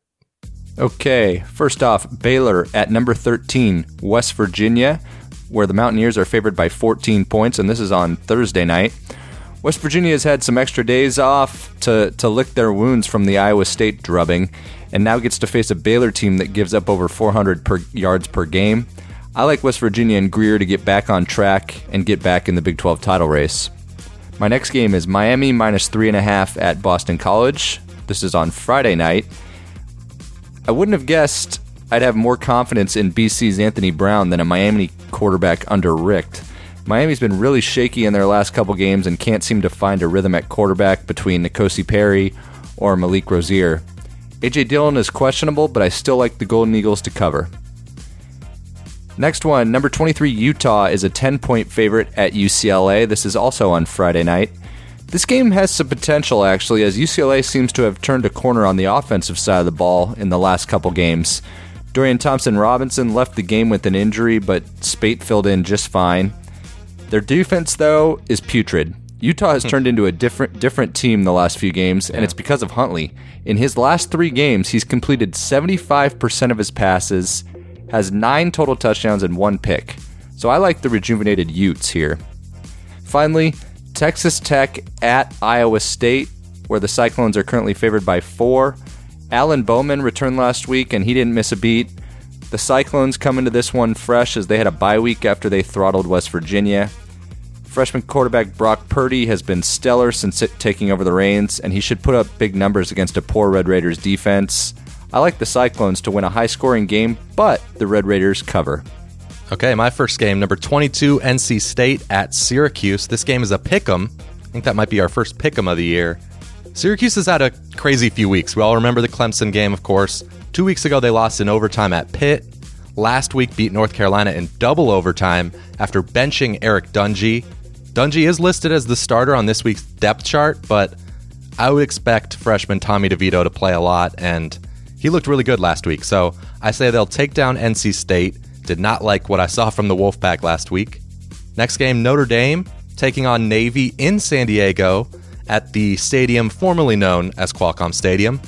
Okay, first off, Baylor at number 13, West Virginia, where the Mountaineers are favored by 14 points, and this is on Thursday night. West Virginia has had some extra days off to, to lick their wounds from the Iowa State drubbing, and now gets to face a Baylor team that gives up over 400 per, yards per game. I like West Virginia and Grier to get back on track and get back in the Big 12 title race. My next game is Miami minus 3.5 at Boston College. This is on Friday night. I wouldn't have guessed I'd have more confidence in BC's Anthony Brown than a Miami quarterback under Richt. Miami's been really shaky in their last couple games and can't seem to find a rhythm at quarterback between N'Kosi Perry or Malik Rosier. AJ Dillon is questionable, but I still like the Golden Eagles to cover. Next one, number 23 Utah is a 10 point favorite at UCLA. This is also on Friday night. This game has some potential, actually, as UCLA seems to have turned a corner on the offensive side of the ball in the last couple games. Dorian Thompson Robinson left the game with an injury, but Speight filled in just fine. Their defense, though, is putrid. Utah has hmm. turned into a different different team the last few games, and it's because of Huntley. In his last three games, he's completed 75% of his passes, has nine total touchdowns and one pick. So I like the rejuvenated Utes here. Finally, Texas Tech at Iowa State, where the Cyclones are currently favored by four. Alan Bowman returned last week and he didn't miss a beat. The Cyclones come into this one fresh as they had a bye week after they throttled West Virginia. Freshman quarterback Brock Purdy has been stellar since taking over the reins, and he should put up big numbers against a poor Red Raiders defense. I like the Cyclones to win a high scoring game, but the Red Raiders cover. Okay, my first game, number 22, NC State at Syracuse. This game is a pick 'em. I think that might be our first pick 'em of the year. Syracuse has had a crazy few weeks. We all remember the Clemson game, of course. Two weeks ago, they lost in overtime at Pitt. Last week, beat North Carolina in double overtime after benching Eric Dungy. Dungy is listed as the starter on this week's depth chart, but I would expect freshman Tommy DeVito to play a lot, and he looked really good last week. So I say they'll take down NC State. Did not like what I saw from the Wolfpack last week. Next game, Notre Dame taking on Navy in San Diego at the stadium formerly known as Qualcomm Stadium.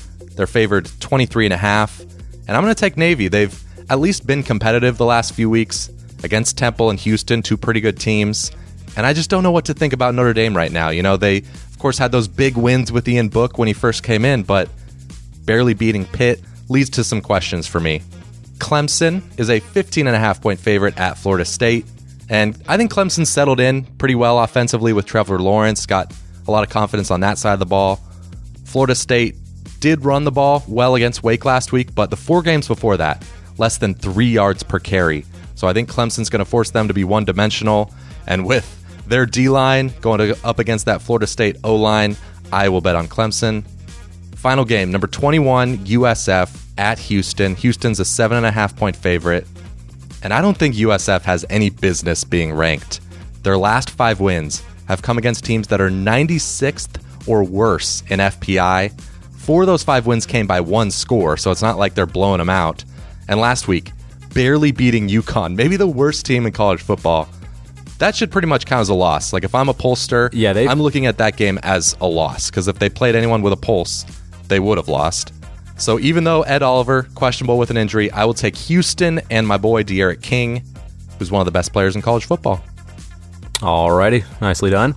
They're favored 23 and a half, and I'm going to take Navy. They've at least been competitive the last few weeks against Temple and Houston, two pretty good teams. And I just don't know what to think about Notre Dame right now. You know, they of course had those big wins with Ian Book when he first came in, but barely beating Pitt leads to some questions for me. Clemson is a 15 and a half point favorite at Florida State. And I think Clemson settled in pretty well offensively with Trevor Lawrence, got a lot of confidence on that side of the ball. Florida State did run the ball well against Wake last week, but the four games before that, less than three yards per carry. So I think Clemson's going to force them to be one dimensional. And with their D line going up against that Florida State O line, I will bet on Clemson. Final game, number 21, USF at Houston. Houston's a seven and a half point favorite. And I don't think USF has any business being ranked. Their last five wins have come against teams that are 96th or worse in FPI. Four of those five wins came by one score, so it's not like they're blowing them out. And last week, barely beating UConn, maybe the worst team in college football. That should pretty much count as a loss. Like if I'm a pollster, Yeah, they've- I'm looking at that game as a loss because if they played anyone with a pulse, they would have lost. So even though Ed Oliver questionable with an injury, I will take Houston and my boy D'Eriq King, who's one of the best players in college football. Alrighty, nicely done.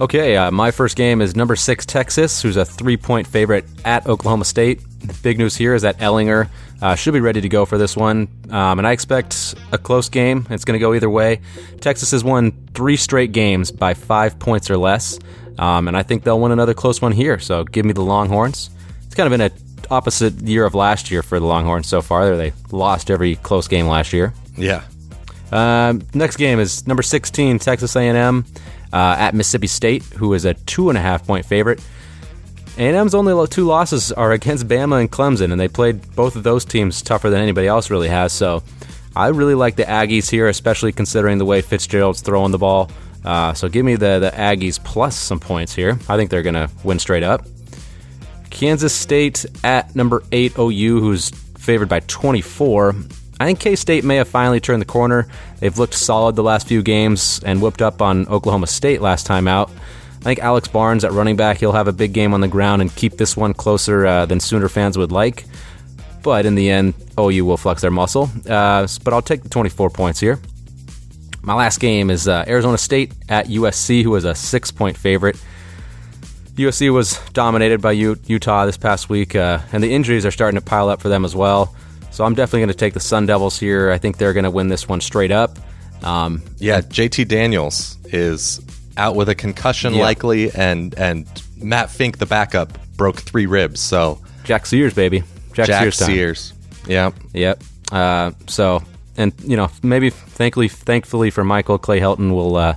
Okay, uh, my first game is number six Texas, who's a three-point favorite at Oklahoma State. The big news here is that Ehlinger uh, should be ready to go for this one, um, and I expect a close game. It's going to go either way. Texas has won three straight games by five points or less, um, and I think they'll win another close one here. So give me the Longhorns. It's kind of been a opposite year of last year for the Longhorns so far. They lost every close game last year. Yeah. Um, next game is number 16, Texas A&M uh, at Mississippi State, who is a two and a half point favorite. A&M's only two losses are against Bama and Clemson, and they played both of those teams tougher than anybody else really has. So I really like the Aggies here, especially considering the way Fitzgerald's throwing the ball. Uh, so give me the, the Aggies plus some points here. I think they're going to win straight up. Kansas State at number 8 OU, who's favored by 24. I think K State may have finally turned the corner. They've looked solid the last few games and whipped up on Oklahoma State last time out. I think Alex Barnes at running back, he'll have a big game on the ground and keep this one closer uh, than Sooner fans would like. But in the end, OU will flex their muscle. Uh, but I'll take the 24 points here. My last game is uh, Arizona State at USC, who is a six point favorite. USC was dominated by U- Utah this past week, uh, and the injuries are starting to pile up for them as well. So I'm definitely going to take the Sun Devils here. I think they're going to win this one straight up. Um, Yeah, JT Daniels is out with a concussion Yeah. likely and and Matt Fink the backup broke 3 ribs. So Jack Sears, baby. Jack, Jack Sears. time. Sears. Yeah. Yep. Uh, so, and you know, maybe thankfully, thankfully for Michael, Clay Helton will uh,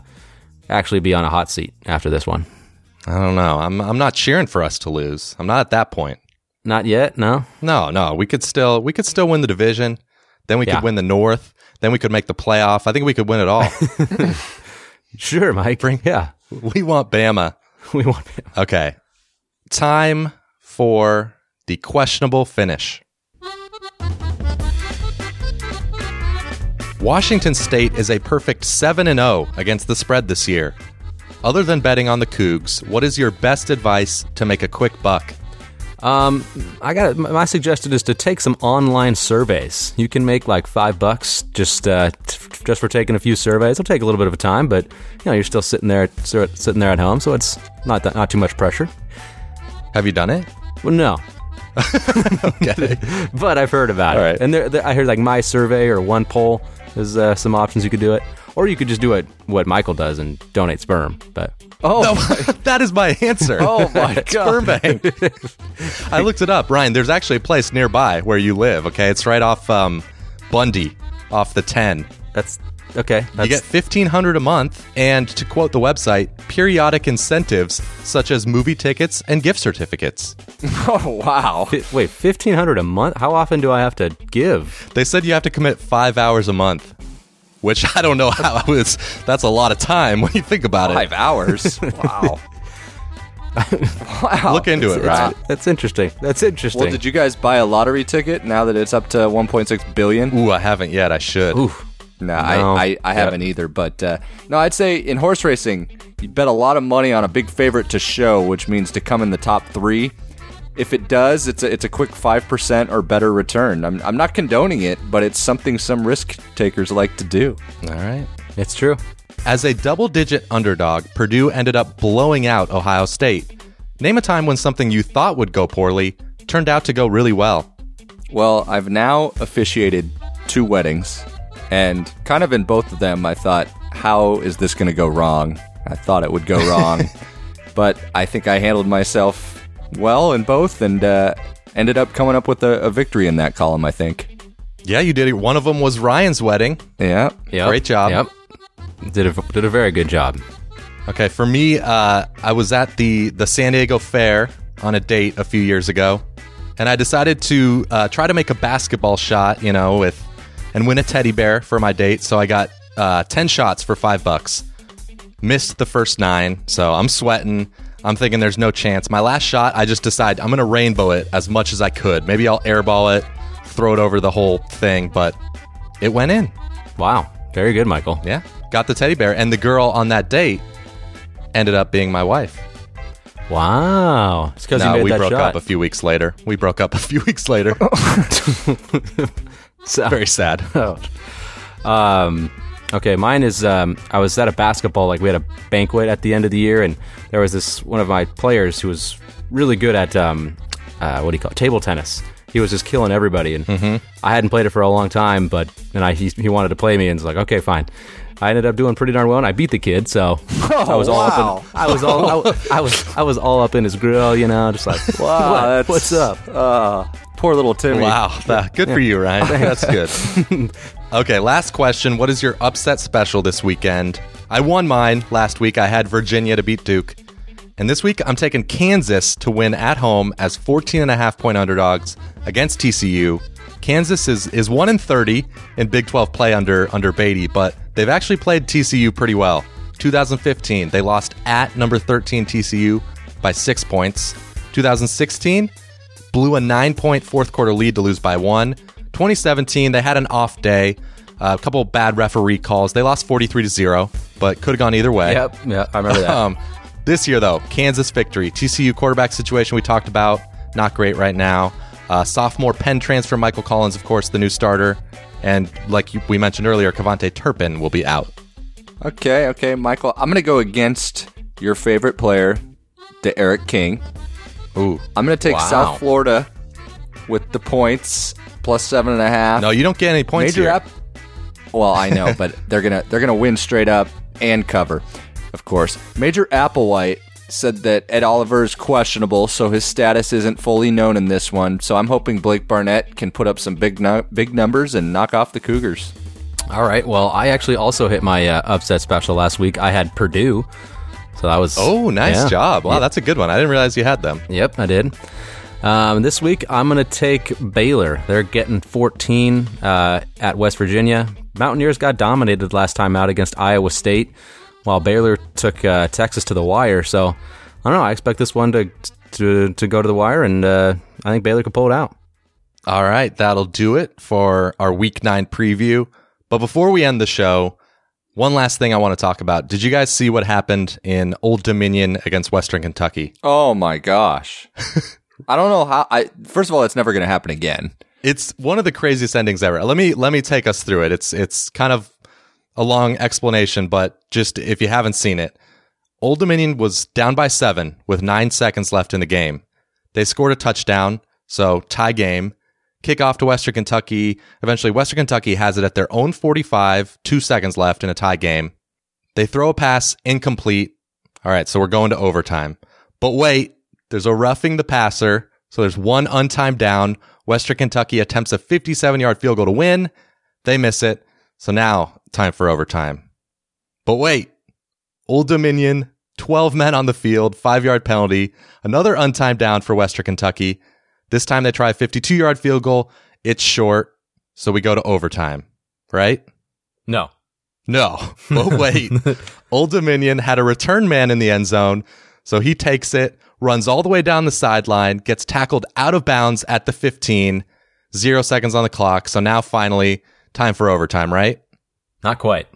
actually be on a hot seat after this one. I don't know. I'm I'm not cheering for us to lose. I'm not at that point. Not yet. No. No, no. We could still we could still win the division. Then we Yeah. could win the North. Then we could make the playoff. I think we could win it all. Sure, Mike. Bring. Yeah. we want Bama. We want. Bama. Okay. Time for the questionable finish. Washington State is a perfect 7 and 0 against the spread this year. Other than betting on the Cougs, what is your best advice to make a quick buck? Um, I got my suggestion is to take some online surveys. You can make like five bucks just uh, t- just for taking a few surveys. It'll take a little bit of a time, but you know you're still sitting there sitting there at home, so it's not that, not too much pressure. Have you done it? Well, no, Okay. but I've heard about All it, right. and there, there, I heard like my survey or one poll. There's uh, some options you could do it, or you could just do it what Michael does and donate sperm. But Oh, that is my answer. oh my Sperm bank. I looked it up, Ryan. There's actually a place nearby where you live. Okay, it's right off um, Bundy, off the 10. that's okay. That's, You get fifteen hundred a month, and to quote the website, periodic incentives such as movie tickets and gift certificates. Oh wow! Fi- wait, fifteen hundred a month? How often do I have to give? They said you have to commit five hours a month, which I don't know how it's. That's a lot of time when you think about Five it. hours. Wow. wow. Look into it, It's- Ryan. That's interesting. That's interesting. Well, did you guys buy a lottery ticket now that it's up to 1.6 billion? Ooh, I haven't yet. I should. Ooh, No, No. I, I, I haven't either. But uh, no, I'd say in horse racing, you bet a lot of money on a big favorite to show, which means to come in the top three. If it does, it's a, it's a quick 5% or better return. I'm, I'm not condoning it, but it's something some risk takers like to do. All right. it's true. As a double digit underdog, Purdue ended up blowing out Ohio State. Name a time when something you thought would go poorly turned out to go really well. Well, I've now officiated two weddings, and kind of in both of them, I thought, how is this going to go wrong? I thought it would go wrong, but I think I handled myself well in both and uh, ended up coming up with a, a victory in that column, I think. Yeah, you did it. One of them was Ryan's wedding. Yeah. Yep. Great job. Yep. Did a did a very good job. Okay, for me, uh, I was at the the San Diego Fair on a date a few years ago. and I decided to uh, try to make a basketball shot, you know, with and win a teddy bear for my date. So I got uh, ten shots for five bucks. Missed the first nine, so I'm sweating. I'm thinking there's no chance. My last shot, I just decide I'm gonna rainbow it as much as I could. Maybe I'll airball it, throw it over the whole thing, but it went in. Wow. Very good, Michael. Yeah, got the teddy bear, and the girl on that date ended up being my wife. Wow. It's because No, we broke shot. up a few weeks later. We broke up a few weeks later. So- Very sad. Um, okay, mine is um, I was at a basketball like we had a banquet at the end of the year, and there was this one of my players who was really good at um, uh, what do you call it? table tennis. He was just killing everybody, and I hadn't played it for a long time, but then I he, he wanted to play me, and was like, okay, fine. I ended up doing pretty darn well, and I beat the kid. So I was all up. In, I was all I, was- I was I was all up in his grill, you know, just like Wow, what- that's- what's up? Uh, poor little Timmy. Wow, that- good for you, Ryan. That's good. okay, last question. What is your upset special this weekend? I won mine last week. I had Virginia to beat Duke. And this week, I'm taking Kansas to win at home as 14 and a half point underdogs against TCU. Kansas is, is 1 in 30 in Big 12 play under, under Beaty, but they've actually played TCU pretty well. 2015, they lost at number 13 TCU by six points. 2016, blew a nine point fourth quarter lead to lose by one. 2017, they had an off day, uh, a couple of bad referee calls. They lost 43 to 0, but could have gone either way. Yep, yeah, I remember that. Um, this year, though, Kansas victory. TCU quarterback situation we talked about, not great right now. Uh, sophomore Penn transfer Michael Collins, of course, the new starter. And like you, we mentioned earlier, KaVontae Turpin will be out. Okay, okay, Michael. I'm gonna go against your favorite player, D'Eriq King. Ooh. I'm gonna take Wow. South Florida with the points plus seven and a half. No, you don't get any points Major here. app. Well, I know, but they're gonna they're gonna win straight up and cover, of course. Major Applewhite said that Ed Oliver is questionable, so his status isn't fully known in this one. So I'm hoping Blake Barnett can put up some big nu- big numbers and knock off the Cougars. All right. Well, I actually also hit my uh, upset special last week. I had Purdue, so that was Oh, nice yeah. job. Wow, that's a good one. I didn't realize you had them. Yep, I did. Um, this week, I'm going to take Baylor. They're getting 14 uh, at West Virginia. Mountaineers got dominated last time out against Iowa State, while Baylor took uh, Texas to the wire. So, I don't know. I expect this one to to, to go to the wire, and uh, I think Baylor could pull it out. All right, that'll do it for our week nine preview. But before we end the show, one last thing I want to talk about. Did you guys see what happened in Old Dominion against Western Kentucky? Oh my gosh! I don't know how. I first of all, it's never going to happen again. It's one of the craziest endings ever. Let me let me take us through it. It's it's kind of a long explanation, but just if you haven't seen it, Old Dominion was down by seven with nine seconds left in the game. They scored a touchdown, so tie game. Kickoff to Western Kentucky. Eventually, Western Kentucky has it at their own 45, two seconds left in a tie game. They throw a pass incomplete. All right, so we're going to overtime. But wait, there's a roughing the passer. So there's one untimed down. Western Kentucky attempts a 57 yard field goal to win. They miss it. So now time for overtime. But wait, Old Dominion, 12 men on the field, five yard penalty, another untimed down for Western Kentucky. This time they try a 52 yard field goal. It's short. So we go to overtime, right? No. No, but wait. Old Dominion had a return man in the end zone, so he takes it, runs all the way down the sideline, gets tackled out of bounds at the 15, zero seconds on the clock. So now finally, time for overtime, right? Not quite.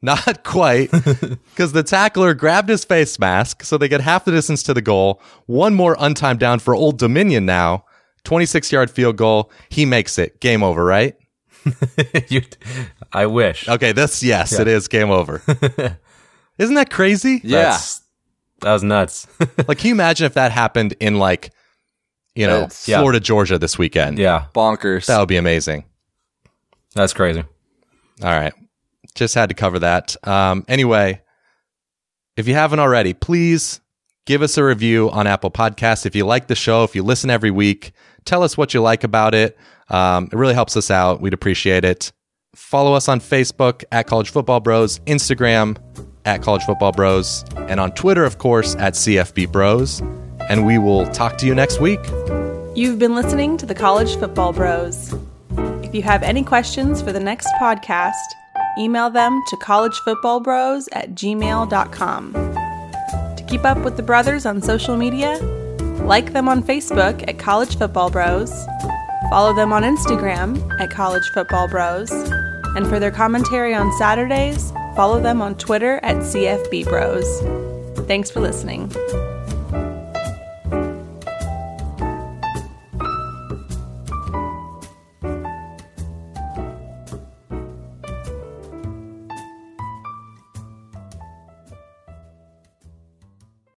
Not quite, because the tackler grabbed his face mask, so they get half the distance to the goal. One more untimed down for Old Dominion now. 26 yard field goal. He makes it. Game over, right? You- I wish. Okay, this, yes, it is game over. Isn't that crazy? Yeah. That's- that was nuts. Like, can you imagine if that happened in like, you know, That's- yeah. Florida, Georgia this weekend? yeah, Bonkers. That would be amazing. that's crazy. All right. Just had to cover that. Um, anyway, if you haven't already, please give us a review on Apple Podcasts. If you like the show, if you listen every week, tell us what you like about it. Um, it really helps us out. We'd appreciate it. Follow us on Facebook at College Football Bros, Instagram at College Football Bros, and on Twitter, of course, at CFB Bros. And we will talk to you next week. You've been listening to the College Football Bros. If you have any questions for the next podcast, email them to collegefootballbros at gmail.com. To keep up with the brothers on social media, like them on Facebook at College Football Bros, follow them on Instagram at College Football Bros, and for their commentary on Saturdays, follow them on Twitter at CFB Bros. Thanks for listening.